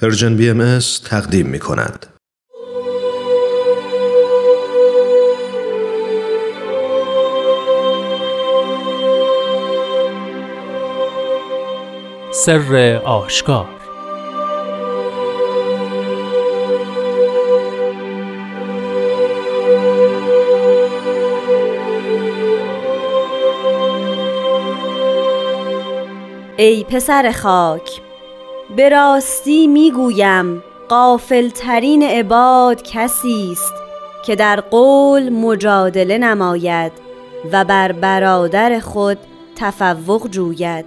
پرژن بی ام تقدیم می کند. سر آشکار ای پسر خاک به راستی می‌گویم ترین عباد کسی است که در قول مجادله نماید و بر برادر خود تفوق جوید.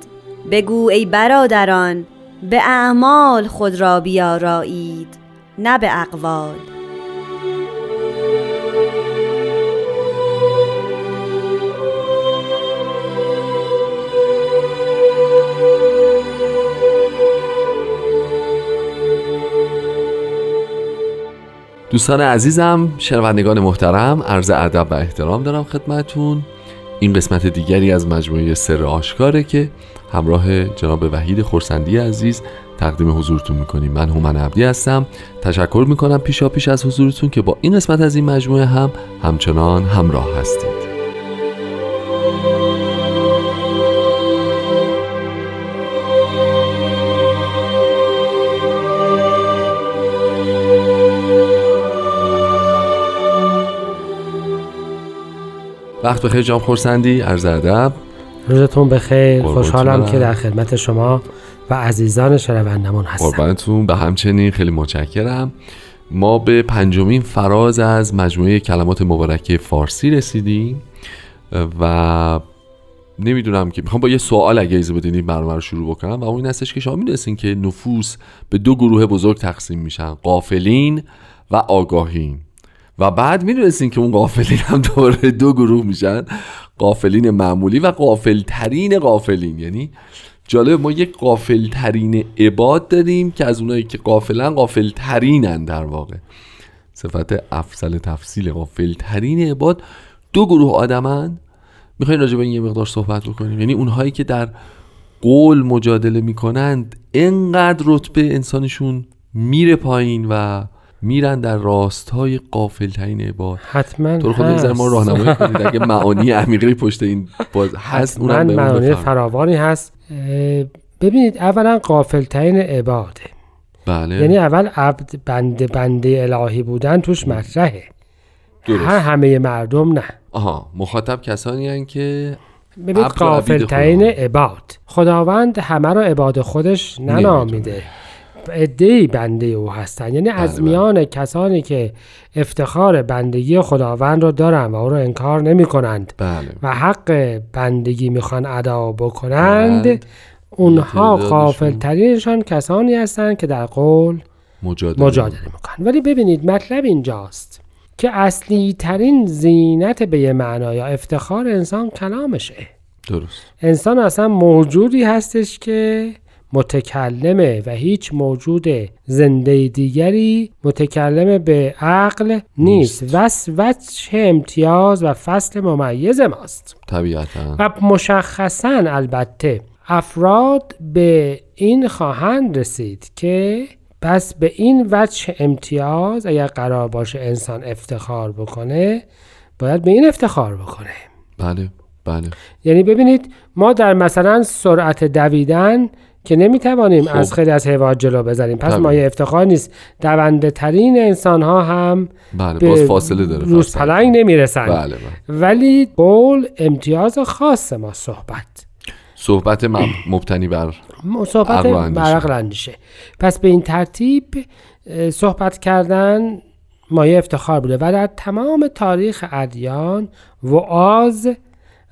بگو ای برادران به اعمال خود را بیارایید نه به اقوال. دوستان عزیزم شنوندگان محترم عرض ادب و احترام دارم خدمتون این قسمت دیگری از مجموعه سر آشکاره که همراه جناب وحید خورسندی عزیز تقدیم حضورتون می‌کنیم. من هومن عبدی هستم. تشکر می‌کنم پیشا پیش از حضورتون که با این قسمت از این مجموعه هم همچنان همراه هستید. وقت بخیر جام خورسندی عرض ادب. روزتون بخیر خوشحالم که در خدمت شما و عزیزان شنوندمون هستم. قربانتون. به همچنین خیلی متشکرم. ما به پنجمین فراز از مجموعه کلمات مبارکه فارسی رسیدیم و نمی‌دونم که می‌خوام با یه سوال اگه ایزه بدین این برنامه رو شروع بکنم و اون این هستش که شما می‌دونستین که نفوس به دو گروه بزرگ تقسیم میشن قافلین و آگاهین. و بعد می‌دونستین که اون قافلین هم دوباره دو گروه میشن قافلین معمولی و قافلترین قافلین یعنی جالب ما یک قافلترین عباد داریم که از اونایی که قافلن قافلترینن در واقع. صفت افصل تفصیل قافلترین عباد دو گروه آدمن. می‌خواین راجع به این یه مقدار صحبت بکنیم؟ یعنی اونهایی که در قول مجادله می‌کنند انقدر رتبه انسانشون میره پایین و میرن در راستای قافل ترین عباد. حتما تو خود ما راهنمایی کنید. اگه معانی عمیقی پشت این باز هست اونم معانی فراوانی هست. ببینید اولا قافل ترین عباده بله. یعنی اول عبد بنده بنده الهی بودن توش مطرحه. درست. هر همه مردم نه. آها مخاطب کسانی هن که ببینید قافل ترین عباد. خداوند همه رو عباد خودش ننامیده. عده بنده او هستند یعنی از بله، بله. میان کسانی که افتخار بندگی خداوند رو دارن و او رو انکار نمی کنند بله. و حق بندگی می‌خوان ادا بکنند اونها قافل ترینشان کسانی هستند که در قول مجادله, مجادله می‌کنن ولی ببینید مطلب اینجاست که اصلی ترین زینت به یه معنا یا افتخار انسان کلامشه. درست. انسان اصلا موجودی هستش که متکلمه و هیچ موجود زنده دیگری متکلم به عقل نیست. وس وچه امتیاز و فصل ممیز ماست. طبیعتا. و مشخصا البته افراد به این خواهند رسید که پس به این وجه امتیاز اگر قرار باشه انسان افتخار بکنه باید به این افتخار بکنه. بله بله. یعنی ببینید ما در مثلا سرعت دویدن که نمی‌توانیم خب. از خیلی از حیوانات جلو بزنیم. پس مایه افتخار نیست. دونده ترین انسان ها هم بله به باز فاصله داره روز پلنگ نمی‌رسن. بله بله. ولی قول امتیاز خاص ما صحبت. صحبت مبتنی بر صحبت بر اندیشه. پس به این ترتیب صحبت کردن مایه افتخار بوده. و در تمام تاریخ ادیان وعاز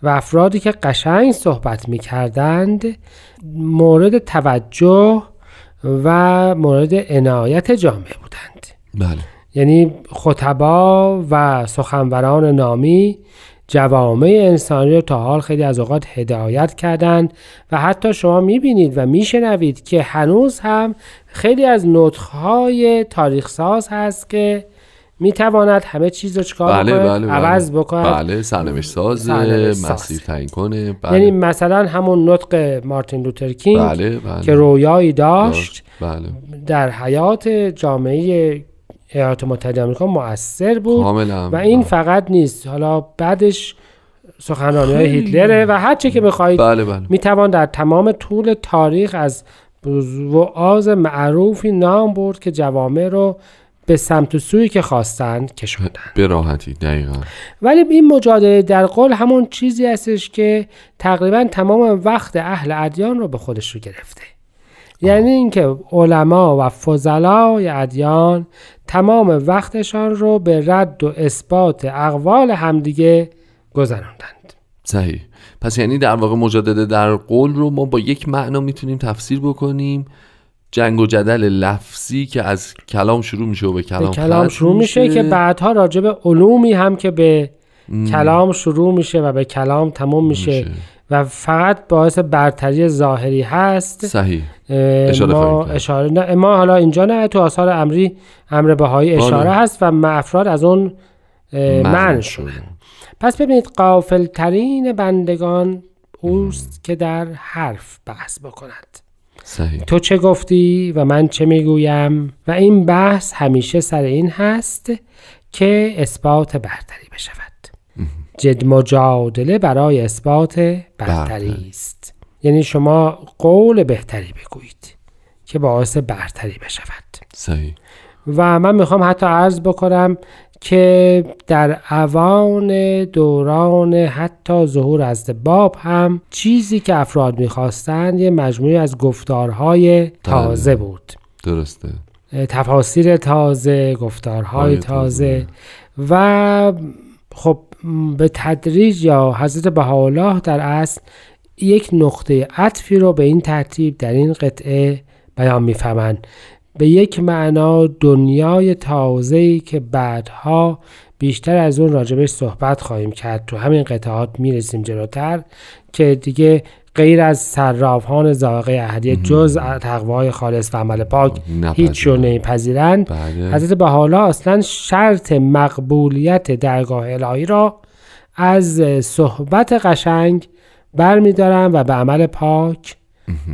و افرادی که قشنگ صحبت می کردند مورد توجه و مورد عنایت جامعه بودند. بله. یعنی خطبا و سخنوران نامی جوامع انسانی رو تا حال خیلی از اوقات هدایت کردند و حتی شما می‌بینید و میشنوید که هنوز هم خیلی از نطخهای تاریخ ساز هست که می‌تواند همه چیز رو چکار بله بکنه؟ بله بله. عوض بکنه بله سرنوشت سرنوشت سازه. مسیر تعیین کنه. بله. یعنی مثلا همون نطق مارتین لوتر کینگ بله بله. که رویایی داشت بله. در حیات جامعه ایالات متحده آمریکا مؤثر بود کاملا. و این بله. فقط نیست. حالا بعدش سخنرانی های هیتلره و هر چه که بله بله. می‌توان در تمام طول تاریخ از وعاز معروفی نام برد که جوامع رو به سمت و سویی که خواستند کشوندن به راحتی دقیقا. ولی این مجادله در قول همون چیزی هستش که تقریبا تمام وقت اهل ادیان رو به خودش رو گرفته. یعنی اینکه علما و فضلای ادیان تمام وقتشان رو به رد و اثبات اقوال همدیگه گذراندند. صحیح. پس یعنی در واقع مجادله در قول رو ما با یک معنا می‌تونیم تفسیر بکنیم جنگ و جدل لفظی که از کلام شروع میشه و به کلام, به کلام شروع میشه که بعدها راجع به علومی هم که به کلام شروع میشه و به کلام تموم میشه, میشه. و فقط باعث برتری ظاهری هست صحیح اشاره ما. اشاره نه ما حالا اینجا نه تو آثار امری امر بهایی. اشاره هست و م- افراد از اون من. شدن پس ببینید قافل ترین بندگان اوست که در حرف بحث بکند صحیح. تو چه گفتی و من چه می‌گویم؟ و این بحث همیشه سر این هست که اثبات برتری بشود. جد مجادله برای اثبات برتری برتری. است. یعنی شما قول بهتری بگویید که باعث برتری بشود. صحیح. و من می‌خوام حتی عرض بکنم که در اوان دوران حتی ظهور از باب هم چیزی که افراد می‌خواستند یه مجموعه از گفتارهای تازه بود. درسته. تفاسیر تازه گفتارهای های تازه. و خب به تدریج یا حضرت بهاءالله در اصل یک نقطه عطفی رو به این ترتیب در این قطعه بیان می‌فهمند. به یک معنا دنیای تازه‌ای که بعدها بیشتر از اون راجبش صحبت خواهیم کرد. تو همین قطعات می‌رسیم جلوتر که دیگه غیر از صرافان زاغه اهدیه جز تقوای خالص و عمل پاک هیچ رو نمیپذیرند. بله. حضرت بحالا اصلا شرط مقبولیت درگاه الهی را از صحبت قشنگ برمیدارن و به عمل پاک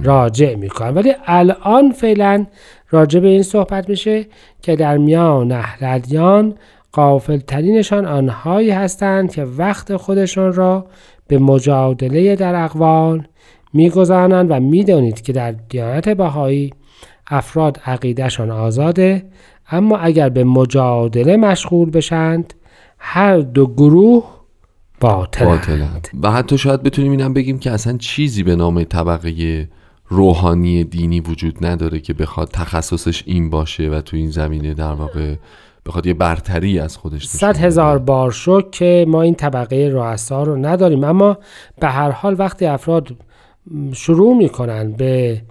راجع می‌کنن. ولی الان فعلا راجع به این صحبت میشه که در میان اهل ادیان قافل ترینشان آنهایی هستند که وقت خودشان را به مجادله در اقوال میگذرانند و می‌دانید که در دیانت بهایی افراد عقیدهشان آزاده. اما اگر به مجادله مشغول بشند هر دو گروه باطلند. و حتی شاید بتونیم اینم بگیم که اصلا چیزی به نام طبقه روحانی دینی وجود نداره که بخواد تخصصش این باشه و تو این زمینه در واقع بخواد یه برتری از خودش صد. هزار بار شد که ما این طبقه رؤسا رو نداریم. اما به هر حال وقتی افراد شروع می‌کنن به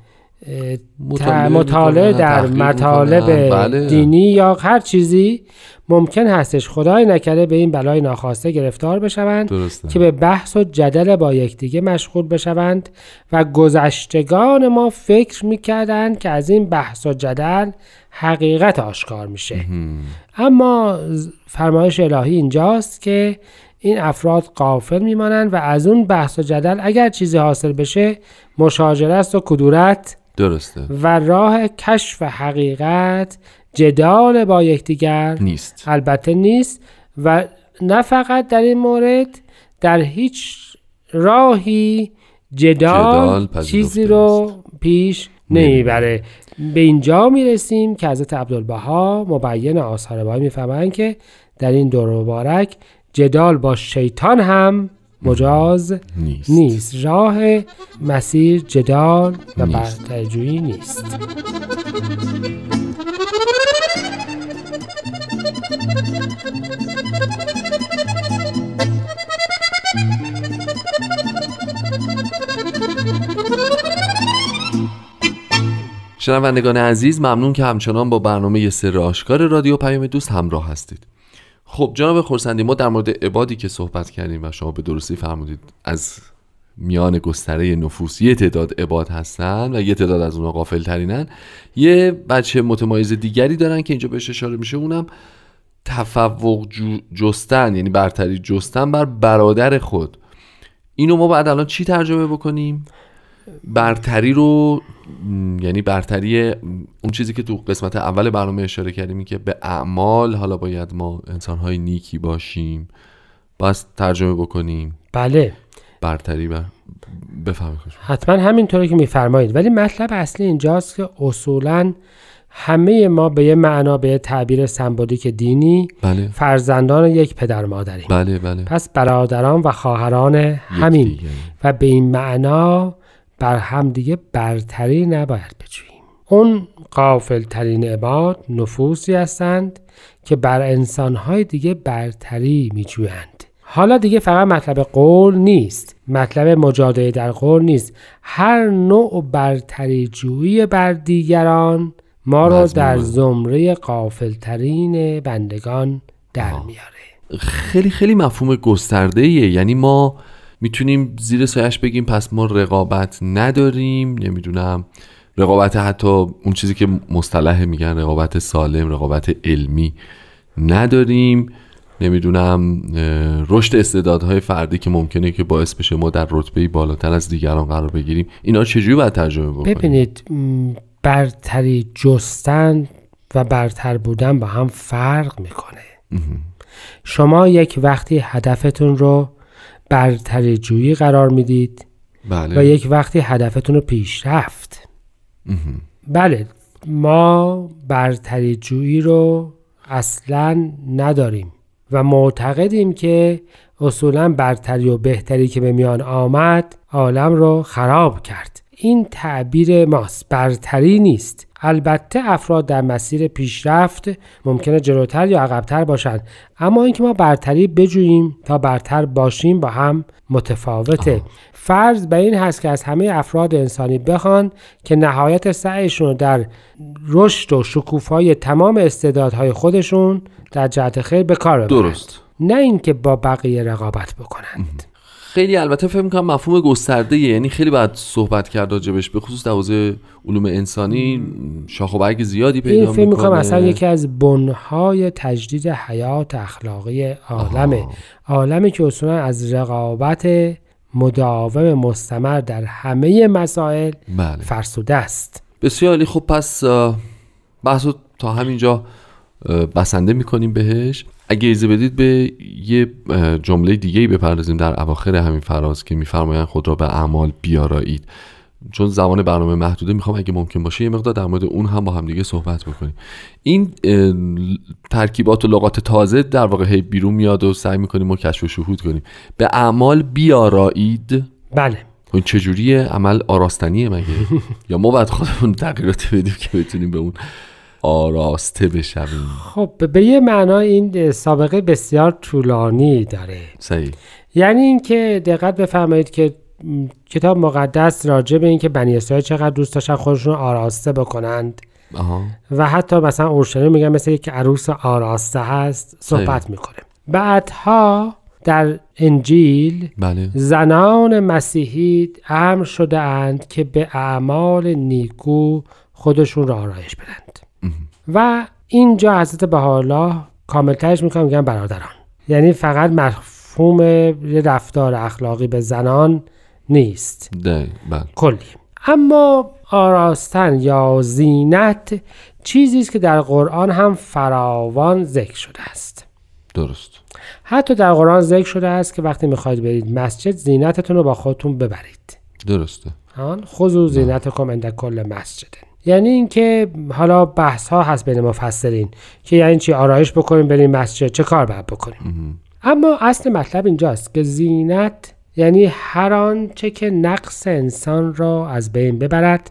مطالعه در مطالب. بله. دینی یا هر چیزی ممکن هستش خدای نکرده به این بلای ناخواسته گرفتار بشوند درسته که به بحث و جدل با یکدیگه مشغول بشوند و گذشتگان ما فکر می‌کردند که از این بحث و جدل حقیقت آشکار میشه اما فرمایش الهی اینجاست که این افراد قافل میمانند و از اون بحث و جدل اگر چیزی حاصل بشه مشاجره است و کدورت درسته. و راه کشف حقیقت جدال با یکدیگر نیست. البته نیست و نه فقط در این مورد در هیچ راهی جدال, جدال چیزی رو پیش نمی‌بره. به اینجا می‌رسیم که حضرت عبدالبها مبین آثار بهایی می‌فهمند که در این دور مبارک جدال با شیطان هم مجاز نیست. نیست. راه مسیر جدال و. برترجویی نیست. شنوندگان عزیز ممنون که همچنان با برنامه سر آشکار رادیو پیام دوست همراه هستید. خب جناب خورسندی ما در مورد عبادی که صحبت کردیم و شما به درستی فرمودید از میان گستره نفوس یه تعداد عباد هستن و یه تعداد از اونها غافل ترینن یه بچه متمایز دیگری دارن که اینجا بهش اشاره میشه اونم تفوق جستن یعنی برتری جستن بر برادر خود. اینو ما بعد الان چی ترجمه بکنیم؟ برتری رو یعنی برتری اون چیزی که تو قسمت اول برنامه اشاره کردیم که به اعمال حالا باید ما انسانهای نیکی باشیم باز ترجمه بکنیم. بله. برتری بر بفهمید حتما همینطوری که میفرمایید. ولی مطلب اصلی اینجاست که اصولا همه ما به یه معنا به یه تعبیر سمبولیک دینی بله. فرزندان یک پدر مادریم. بله بله. پس برادران و خواهران همین و به این معنا بر همدیگه برتری نباید بجوییم. اون قافل ترین عباد نفوسی هستند که بر انسانهای دیگه برتری میجویند. حالا دیگه فقط مطلب قول نیست. مطلب مجادله در قول نیست. هر نوع برتری جویی بر دیگران ما رو در زمره قافلترین بندگان در میاره. خیلی خیلی مفهوم گسترده یعنی ما می‌تونیم زیر سایش بگیم پس ما رقابت نداریم نمی‌دونم. رقابت حتی اون چیزی که مصطلح میگن رقابت سالم رقابت علمی نداریم. نمی‌دونم رشد استعدادهای فردی که ممکنه که باعث بشه ما در رتبه بالاتر از دیگران قرار بگیریم. اینا چجوری باید ترجمه بکنیم؟ ببینید برتری جستن و برتر بودن با هم فرق می‌کنه. شما یک وقتی هدفتون رو برتری جویی قرار می‌دید بله. و یک وقتی هدفتون رو پیشرفت بله ما برتری جویی رو اصلا نداریم و معتقدیم که اصولا برتری و بهتری که به میان آمد عالم رو خراب کرد. این تعبیر ماست برتری نیست. البته افراد در مسیر پیشرفت ممکنه جلوتر یا عقبتر باشند. اما اینکه ما برتری بجوییم تا برتر باشیم با هم متفاوته. فرض به این هست که از همه افراد انسانی بخوان که نهایت سعیشون رو در رشد و شکوفای تمام استعدادهای خودشون در جهت خیر به کار درست. نه اینکه با بقیه رقابت بکنند. خیلی البته فکر می‌کنم مفهوم گسترده یعنی خیلی باید صحبت کرد راجبش به خصوص در حوزه علوم انسانی شاخ و برگ زیادی پیدا این فکر می‌کنم اصلا یکی از بنهای تجدید حیات اخلاقی عالمه. عالمی که اصولا از رقابت مداوم مستمر در همه مسائل بله. فرسوده است. بسیار خب پس بحث تا همینجا بسنده می‌کنیم بهش. اگه ایزه بدید به یه جمله دیگه ای بپردازیم در اواخر همین فراز که میفرمایند خود را به اعمال بیارایید. چون زمان برنامه محدوده می‌خوام اگه ممکن باشه یه مقدار در مورد اون هم با هم دیگه صحبت بکنیم. این ترکیبات و لغات تازه در واقع هی بیرون میاد و سعی می‌کنیم ما کشف و شهود کنیم. به اعمال بیارایید. بله. این چجوریه؟ عمل آراستنیه مگه؟ یا ما باید خودمون تغییرات بدیم که بتونیم به اون آراسته بشویم. خب به یه معنا این سابقه بسیار طولانی داره. صحیح. یعنی اینکه دقت بفرمایید که کتاب مقدس راجع به اینکه بنی اسرائیل چقدر دوست داشتن خودشون آراسته بکنند. آها. و حتی مثلا اورشلیم میگن مثل یک عروس آراسته هست صحبت می‌کنه. بعدها در انجیل بله. زنان مسیحی امر شده اند که به اعمال نیکو خودشون را آرایش بدند و اینجا حضرت بهاءالله کاملترش می‌کنم میگن برادران. یعنی فقط مفهوم رفتار اخلاقی به زنان نیست. ده بله. کلی. اما آراستن یا زینت چیزی است که در قرآن هم فراوان ذکر شده است. درست. حتی در قرآن ذکر شده است که وقتی می‌خواید برید مسجد زینتتون رو با خودتون ببرید. درسته. خضوع زینتکم عند کل مسجد. یعنی اینکه حالا بحث ها هست بین مفسرین که یعنی چی آرایش بکنیم بریم مسجد چه کار باید بکنیم. اما اصل مطلب اینجاست که زینت یعنی هر آنچه که نقص انسان را از بین ببرد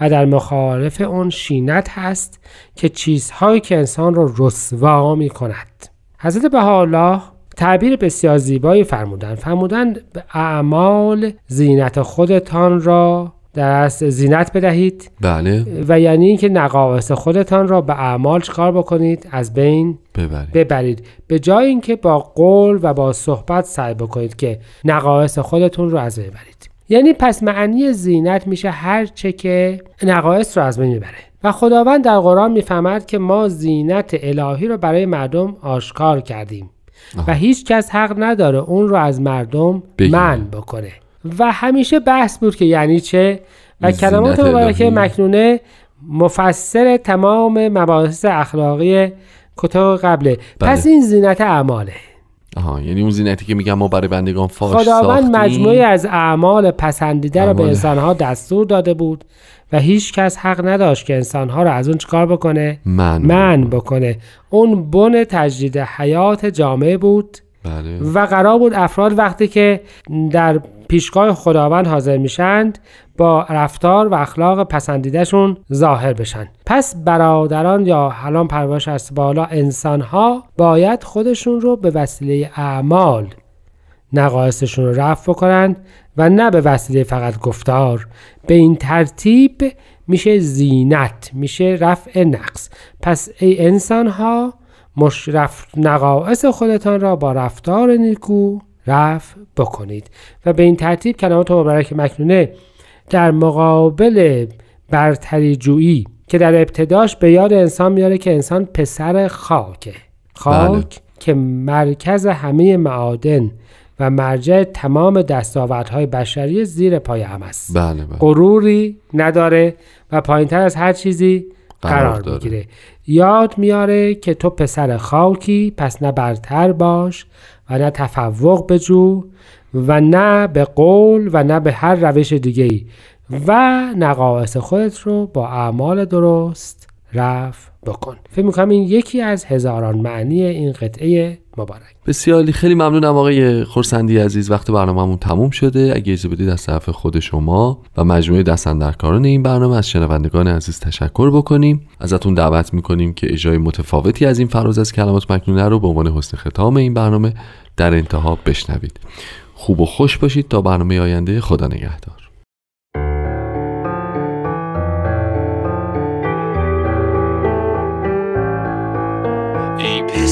و در مخالف اون شینت هست که چیزهایی که انسان را رسوا می کند حضرت بهاءالله تعبیر بسیار زیبایی فرمودن فرمودن اعمال زینت خودتان را در اصل زینت بدهید. بله. و یعنی اینکه نقایص خودتان را به اعمال چکار بکنید؟ از بین ببرید. ببرید. به جای اینکه با قول و با صحبت سعی بکنید که نقایص خودتون رو از بین ببرید. یعنی پس معنی زینت میشه هر چه که نقایص رو از بین می‌بره. و خداوند در قرآن می‌فهمد که ما زینت الهی رو برای مردم آشکار کردیم. و هیچ کس حق نداره اون رو از مردم من بکنه. و همیشه بحث بود که یعنی چه و کلمات مبارکه مکنونه مفسر تمام مباحث اخلاقی کتاب قبله. بله. پس این زینت اعماله. آها یعنی اون زینتی که میگم ما برای بندگان فاش خداوند مجموعی از اعمال پسندیده رو به انسانها دستور داده بود و هیچ کس حق نداشت که انسانها رو از اون چکار بکنه؟ من, من بکنه. اون بن تجدید حیات جامعه بود بله. و قرار بود افراد وقتی که در پیشگاه خداوند حاضر میشند با رفتار و اخلاق پسندیدهشون ظاهر بشن. پس برادران یا حلان پرواش است بالا انسان ها باید خودشون رو به وسیله اعمال نقایصشون رو رفع بکنند و نه به وسیله فقط گفتار. به این ترتیب میشه زینت میشه رفع نقص. پس ای انسان ها مشرف نقایص خودتان را با رفتار نیکو رفع بکنید. و به این ترتیب کلمات مبارک مکنونه در مقابل برتری جویی که در ابتداش به یاد انسان میاره که انسان پسر خاکه. خاک بله. که مرکز همه معادن و مرجع تمام دستاوردهای بشری زیر پای هم است. بله بله. غروری نداره و پایینتر از هر چیزی قرار, قرار می‌گیره. یاد میاره که تو پسر خاکی پس نه برتر باش و نه تفوق بجو و نه به قول و نه به هر روش دیگه ای و نقایص خودت رو با اعمال درست رفع. بکن. فکر می‌کنم این یکی از هزاران معنی این قطعه مبارک. بسیاری. خیلی ممنونم آقای خورسندی عزیز. وقت برنامهمون تموم شده. اگه اجازه بدید از طرف خود شما و مجموعه دستندرکاران این برنامه از شنوندگان عزیز تشکر بکنیم. ازتون دعوت می‌کنیم که اجرای متفاوتی از این فراز از کلمات مکنونه رو به عنوان حسن ختام این برنامه در انتها بشنوید. خوب و خوش باشید. تا برنامه آینده. خدا نگهدار. ای